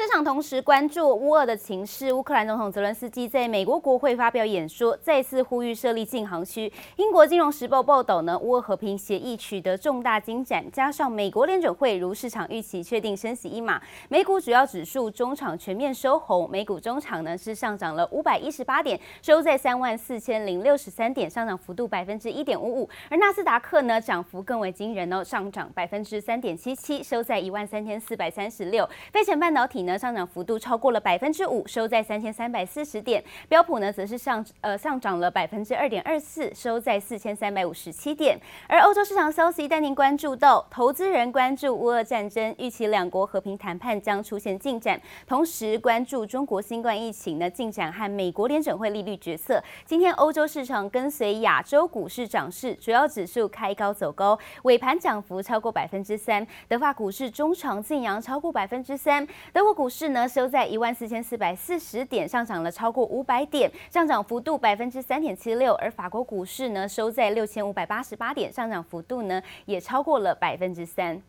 市场同时关注乌俄的情势，乌克兰总统泽伦斯基在美国国会发表演说，再次呼吁设立禁航区。英国金融时报报道呢，乌俄和平协议取得重大进展，加上美国联准会如市场预期确定升息一码，美股主要指数中场全面收红，美股中场呢是上涨了五百一十八点，收在三万四千零六十三点，上涨幅度百分之一点五五。而纳斯达克呢涨幅更为惊人哦，上涨百分之三点七七，收在一万三千四百三十六。费城半导体呢。上涨幅度超过了百分之五，收在三千三百四十点。标普呢，则是上呃上涨了百分之二点二四，收在四千三百五十七点。而欧洲市场消息带您关注到，投资人关注乌俄战争，预期两国和平谈判将出现进展，同时关注中国新冠疫情的进展和美国联准会利率决策。今天欧洲市场跟随亚洲股市涨势，主要指数开高走高，尾盘涨幅超过百分之三。德法股市中长劲扬超过百分之三，德国。股市呢收在一万四千四百四十点，上涨了超过五百点，上涨幅度百分之三点七六。而法国股市呢收在六千五百八十八点，上涨幅度呢也超过了百分之三。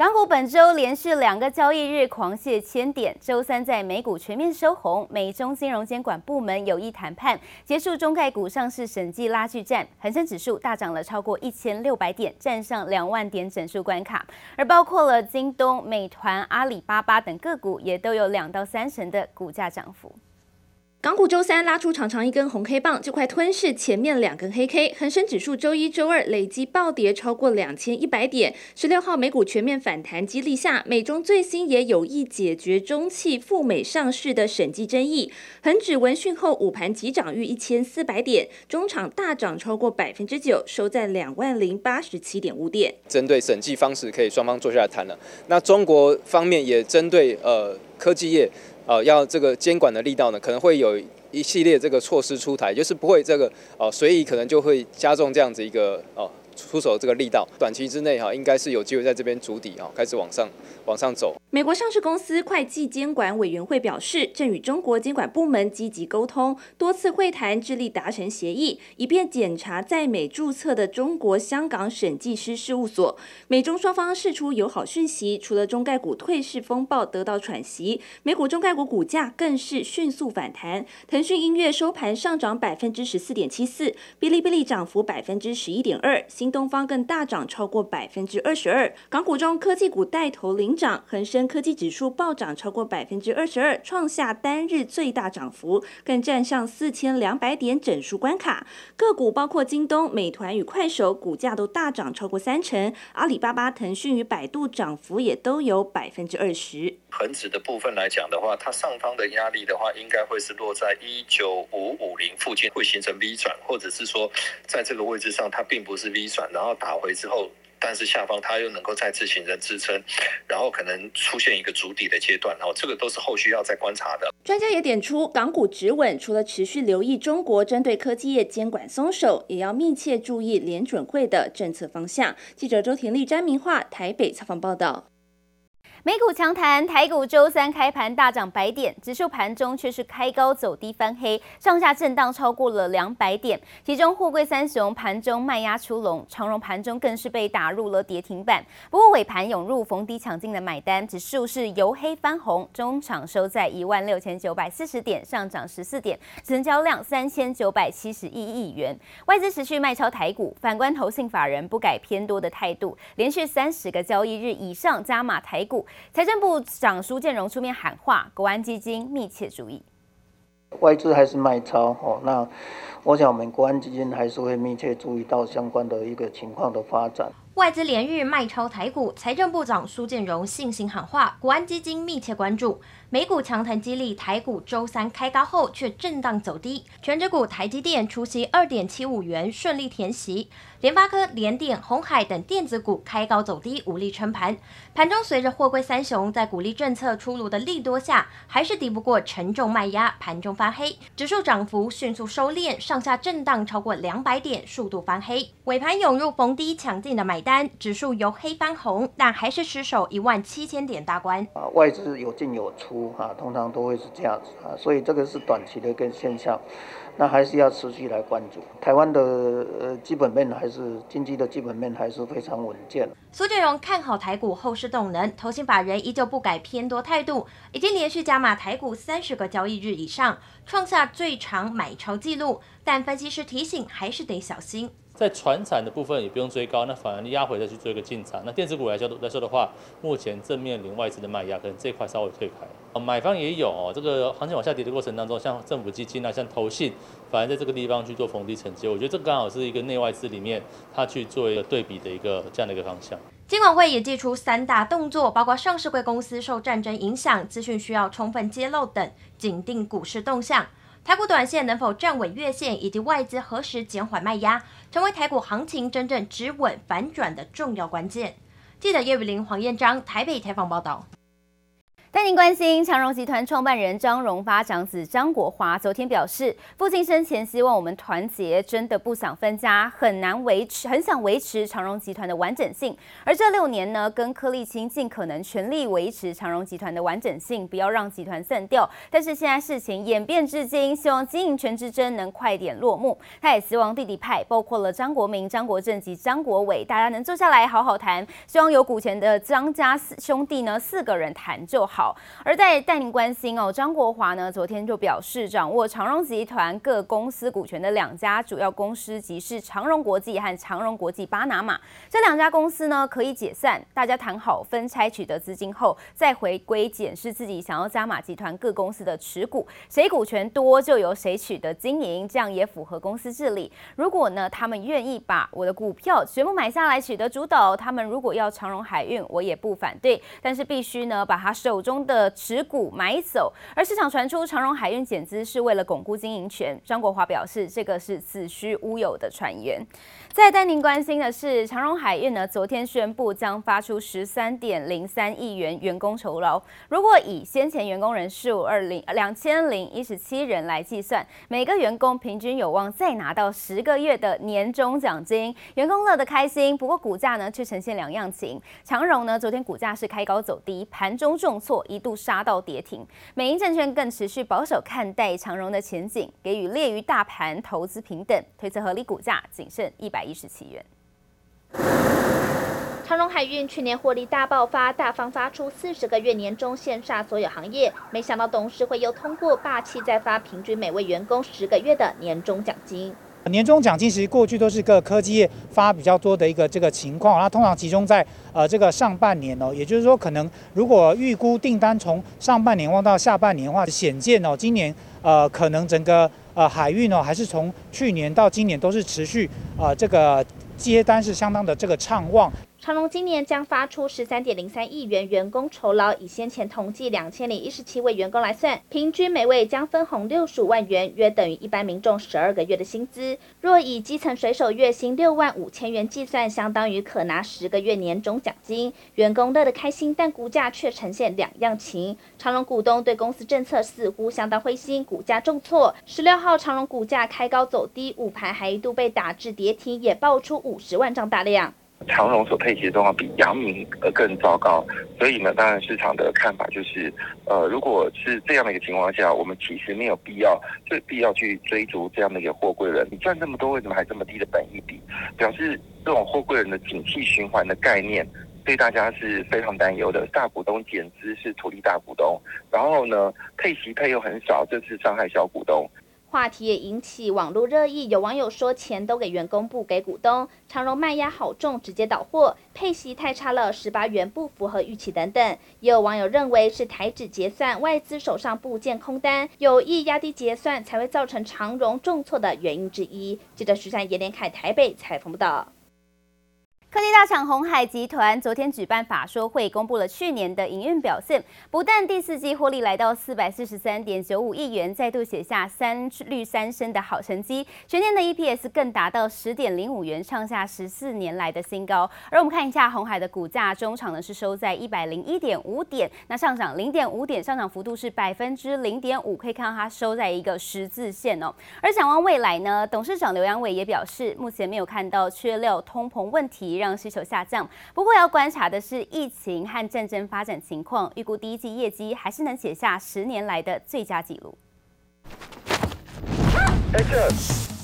港股本周连续两个交易日狂泻千点，周三在美股全面收红，美中金融监管部门有意谈判，结束中概股上市审计拉锯战，恒生指数大涨了超过一千六百点，站上两万点整数关卡，而包括了京东、美团、阿里巴巴等个股也都有两到三成的股价涨幅。港股周三拉出长长一根红 K 棒，就快吞噬前面两根黑 K。恒生指数周一、周二累计暴跌超过两千一百点。十六号美股全面反弹激励下，美中最新也有意解决中企赴美上市的审计争议。恒指闻讯后午盘急涨逾一千四百点，中场大涨超过百分之九，收在两万零八十七点五点。针对审计方式，可以双方坐下来谈了。那中国方面也针对呃科技业。呃，要这个监管的力道呢，可能会有一系列这个措施出台，就是不会这个、呃，随意可能就会加重这样子一个哦。呃出手这个力道，短期之内哈，应该是有机会在这边筑底啊，开始往上往上走。美国上市公司会计监管委员会表示，正与中国监管部门积极沟通，多次会谈，致力达成协议，以便检查在美注册的中国香港审计师事务所。美中双方释出友好讯息，除了中概股退市风暴得到喘息，美股中概股股价更是迅速反弹。腾讯音乐收盘上涨百分之十四点七四，哔哩哔哩涨幅百分之十一点二，新东方更大涨超过百分之二十二，港股中科技股带头领涨，恒生科技指数暴涨超过百分之二十二，创下单日最大涨幅，更站上四千两百点整数关卡。个股包括京东、美团与快手，股价都大涨超过三成，阿里巴巴、腾讯与百度涨幅也都有百分之二十。恒指的部分来讲的话，它上方的压力的话，应该会是落在一九五五零附近，会形成 V 转，或者是说在这个位置上它并不是 V 转，然后打回之后，但是下方它又能够再次形成支撑，然后可能出现一个筑底的阶段，然后这个都是后续要再观察的。专家也点出，港股止稳，除了持续留意中国针对科技业监管松手，也要密切注意联准会的政策方向。记者周婷丽、詹明化台北采访报道。美股强弹，台股周三开盘大涨百点，指数盘中却是开高走低翻黑，上下震荡超过了两百点。其中货柜三雄盘中卖压出笼，长荣盘中更是被打入了跌停板。不过尾盘涌入逢低抢进的买单，指数是由黑翻红，中场收在一万六千九百四十点，上涨十四点，成交量三千九百七十一亿元。外资持续卖超台股，反观投信法人不改偏多的态度，连续三十个交易日以上加码台股。财政部长苏建荣出面喊话，国安基金密切注意。外资还是卖超哦，那我想我们国安基金还是会密切注意到相关的一个情况的发展。外资连日卖超台股，财政部长苏建荣信心喊话，国安基金密切关注。美股强弹激励，台股周三开高后却震荡走低，全指股台积电出席二点七五元顺利填息，联发科、联电、鸿海等电子股开高走低，无力撑盘。盘中随着货柜三雄在鼓励政策出炉的利多下，还是抵不过沉重卖压，盘中翻黑，指数涨幅迅速收敛，上下震荡超过两百点，速度翻黑。尾盘涌入逢低抢进的买单，指数由黑翻红，但还是失守一万七千点大关。啊，外资有进有出。啊，通常都会是这样子啊，所以这个是短期的一个现象。那还是要持续来关注。台湾的基本面还是经济的基本面还是非常稳健。苏建荣看好台股后市动能，投信法人依旧不改偏多态度，已经连续加码台股三十个交易日以上，创下最长买超纪录。但分析师提醒，还是得小心。在传产的部分也不用追高，那反而压回再去做一个进场。那电子股来说来说的话，目前正面临外资的卖压，可能这块稍微退开。哦，买方也有哦，这个行情往下跌的过程当中，像政府基金啊，像投信，反而在这个地方去做逢低承接。我觉得这刚好是一个内外资里面，它去做一个对比的一个这样的一个方向。金管会也祭出三大动作，包括上市柜公司受战争影响，资讯需要充分揭露等，紧盯股市动向。台股短线能否站稳月线，以及外资何时减缓卖压，成为台股行情真正止稳反转的重要关键。记者叶雨林、黄彦章台北采访报道。带您关心长荣集团创办人张荣发长子张国华昨天表示，父亲生前希望我们团结，真的不想分家，很难维持，很想维持长荣集团的完整性。而这六年呢，跟柯立青尽可能全力维持长荣集团的完整性，不要让集团散掉。但是现在事情演变至今，希望经营权之争能快点落幕。他也希望弟弟派，包括了张国明、张国政及张国伟，大家能坐下来好好谈。希望有股权的张家四兄弟呢，四个人谈就好。好。而在带您关心哦，张国华呢昨天就表示，掌握长荣集团各公司股权的两家主要公司即是长荣国际和长荣国际巴拿马，这两家公司呢可以解散，大家谈好分拆取得资金后，再回归检视自己想要加码集团各公司的持股，谁股权多就由谁取得经营，这样也符合公司治理。如果呢他们愿意把我的股票全部买下来取得主导，他们如果要长荣海运，我也不反对，但是必须呢把它受中的。持股买走，而市场传出长荣海运减资是为了巩固经营权。张国华表示，这个是子虚乌有的传言。再带您关心的是，长荣海运呢，昨天宣布将发出十三点零三亿元员工酬劳。如果以先前员工人数二零两千零一十七人来计算，每个员工平均有望再拿到十个月的年终奖金，员工乐得开心。不过股价呢，却呈现两样情。长荣呢，昨天股价是开高走低，盘中重挫，一度杀到跌停。美银证券更持续保守看待长荣的前景，给予劣于大盘投资评等，推测合理股价仅剩一百。一十七元。长荣海运去年获利大爆发，大方发出四十个月年终羡煞所有行业，没想到董事会又通过霸气再发平均每位员工十个月的年终奖金。年终奖金其实过去都是各科技业发比较多的一个这个情况，那通常集中在呃这个上半年哦，也就是说可能如果预估订单从上半年望到下半年的话，显见哦今年呃可能整个。呃，海运哦，还是从去年到今年都是持续，呃，这个接单是相当的这个畅旺。长荣今年将发出十三点零三亿元员工酬劳，以先前统计两千零一十七位员工来算，平均每位将分红六十五万元，约等于一般民众十二个月的薪资。若以基层水手月薪六万五千元计算，相当于可拿十个月年终奖金，员工乐得开心，但股价却呈现两样情。长荣股东对公司政策似乎相当灰心，股价重挫。十六号长荣股价开高走低，午盘还一度被打至跌停，也爆出五十万张大量。长荣所配息的状况比阳明呃更糟糕，所以呢，当然市场的看法就是，呃，如果是这样的一个情况下，我们其实没有必要，最必要去追逐这样的一个货柜人。你赚这么多，为什么还这么低的本益比？表示这种货柜人的景气循环的概念，对大家是非常担忧的。大股东减资是土地大股东，然后呢，配息配又很少，这是伤害小股东。话题也引起网络热议，有网友说钱都给员工不给股东，长荣卖压好重，直接倒货，配息太差了，十八元不符合预期等等。也有网友认为是台指结算，外资手上部件空单，有意压低结算，才会造成长荣重挫的原因之一。记者徐善严连凯台北采访报道。科技大厂鸿海集团昨天举办法说会，公布了去年的营运表现。不但第四季获利来到四百四十三点九五亿元，再度写下三率三升的好成绩。全年的 EPS 更达到十点零五元，创下十四年来的新高。而我们看一下鸿海的股价，中场呢是收在一百零一点五点，那上涨零点五点，上涨幅度是百分之零点五，可以看到它收在一个十字线哦。而展望未来呢，董事长刘阳伟也表示，目前没有看到缺料、通膨问题。让需求下降，不过要观察的是疫情和战争发展情况。预估第一季业绩还是能写下十年来的最佳纪录。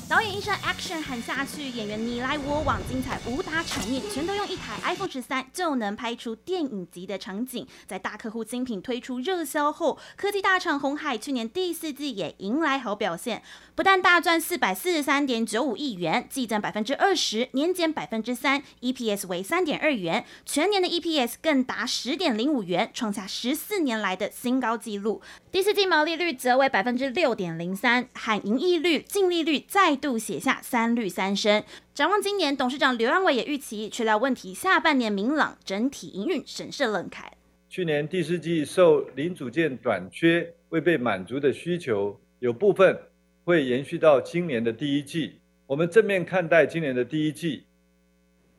导演一声 action 喊下去，演员你来我往，精彩武打场面全都用一台 iPhone 十三就能拍出电影级的场景。在大客户精品推出热销后，科技大厂红海去年第四季也迎来好表现，不但大赚四百四十三点九五亿元，季增百分之二十，年减百分之三，EPS 为三点二元，全年的 EPS 更达十点零五元，创下十四年来的新高纪录。第四季毛利率则为百分之六点零三，含盈利率、净利率再度写下三绿三升。展望今年，董事长刘安伟也预期缺料问题下半年明朗，整体营运审慎乐观。去年第四季受零组件短缺未被满足的需求，有部分会延续到今年的第一季。我们正面看待今年的第一季，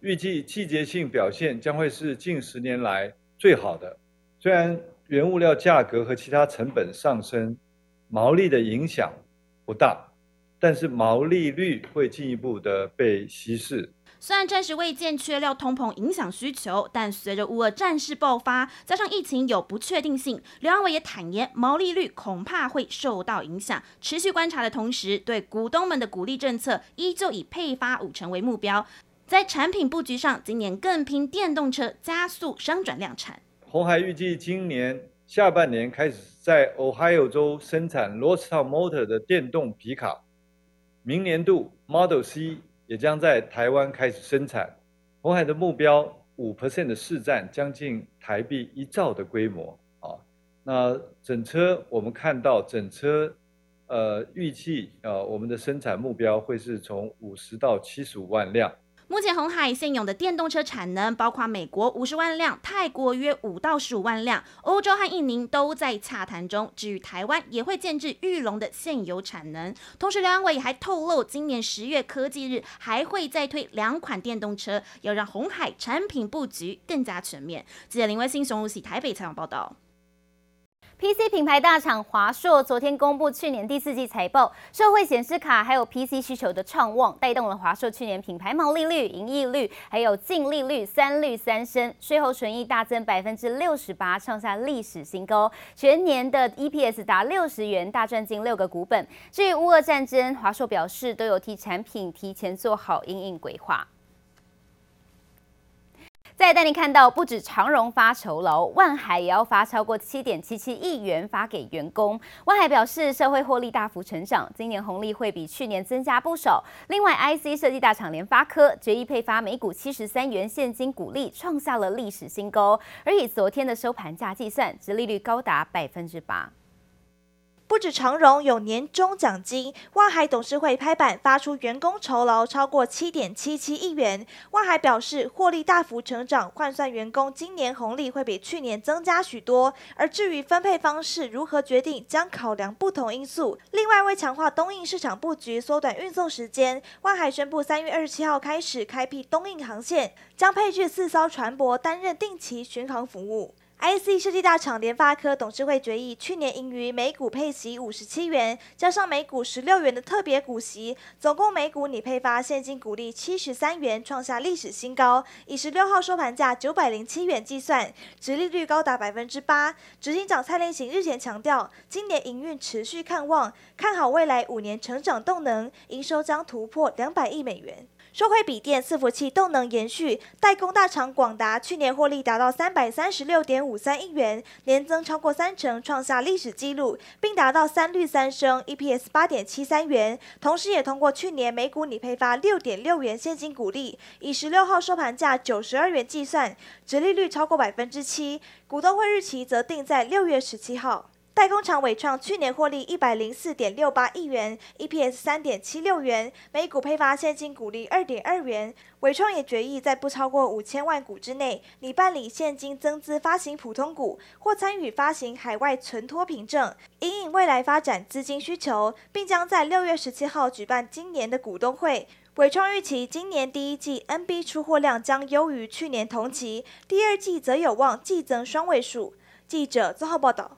预计季节性表现将会是近十年来最好的。虽然原物料价格和其他成本上升，毛利的影响不大。但是毛利率会进一步的被稀释。虽然暂时未见缺料通膨影响需求，但随着乌俄战事爆发，加上疫情有不确定性，刘安伟也坦言，毛利率恐怕会受到影响。持续观察的同时，对股东们的鼓励政策依旧以配发五成为目标。在产品布局上，今年更拼电动车，加速商转量产。红海预计今年下半年开始在 Ohio 州生产 Lordstown Motor 的电动皮卡。明年度 Model C 也将在台湾开始生产。红海的目标五 percent 的市占，将近台币一兆的规模啊。那整车我们看到整车，呃，预计呃我们的生产目标会是从五十到七十五万辆。目前红海现有的电动车产能包括美国五十万辆，泰国约五到十五万辆，欧洲和印尼都在洽谈中。至于台湾，也会建置裕隆的现有产能。同时，刘扬伟还透露，今年十月科技日还会再推两款电动车，要让红海产品布局更加全面。记者林威信、熊如喜台北采访报道。PC 品牌大厂华硕昨天公布去年第四季财报，社会显示卡还有 PC 需求的畅旺，带动了华硕去年品牌毛利率、盈利率还有净利率三率三升，税后纯益大增百分之六十八，创下历史新高。全年的 EPS 达六十元，大赚近六个股本。至于乌俄战争，华硕表示都有替产品提前做好因应规划。再带你看到，不止长荣发酬劳，万海也要发超过七点七七亿元发给员工。万海表示，社会获利大幅成长，今年红利会比去年增加不少。另外，IC 设计大厂联发科决议配发每股七十三元现金股利，创下了历史新高。而以昨天的收盘价计算，殖利率高达百分之八。不止长荣有年终奖金，万海董事会拍板发出员工酬劳超过七点七七亿元。万海表示，获利大幅成长，换算员工今年红利会比去年增加许多。而至于分配方式如何决定，将考量不同因素。另外，为强化东印市场布局，缩短运送时间，万海宣布三月二十七号开始开辟东印航线，将配置四艘船舶担任定期巡航服务。IC 设计大厂联发科董事会决议，去年盈余每股配息五十七元，加上每股十六元的特别股息，总共每股拟配发现金股利七十三元，创下历史新高。以十六号收盘价九百零七元计算，殖利率高达百分之八。执行长蔡令行日前强调，今年营运持续看旺，看好未来五年成长动能，营收将突破两百亿美元。受惠笔电、伺服器动能延续，代工大厂广达去年获利达到三百三十六点五三亿元，年增超过三成，创下历史纪录，并达到三率三升，EPS 八点七三元。同时，也通过去年每股拟配发六点六元现金股利，以十六号收盘价九十二元计算，殖利率超过百分之七。股东会日期则定在六月十七号。代工厂伟创去年获利一百零四点六八亿元，EPS 三点七六元，每股配发现金股利二点二元。伟创也决议在不超过五千万股之内，拟办理现金增资发行普通股，或参与发行海外存托凭证，因应未来发展资金需求，并将在六月十七号举办今年的股东会。伟创预期今年第一季 NB 出货量将优于去年同期，第二季则有望季增双位数。记者曾浩报道。